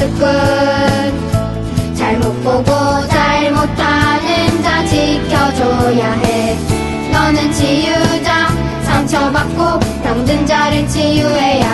습관 잘못 보고 잘못하는 자 지켜줘야 해. 너는 치유자 상처받고 병든 자를 치유해야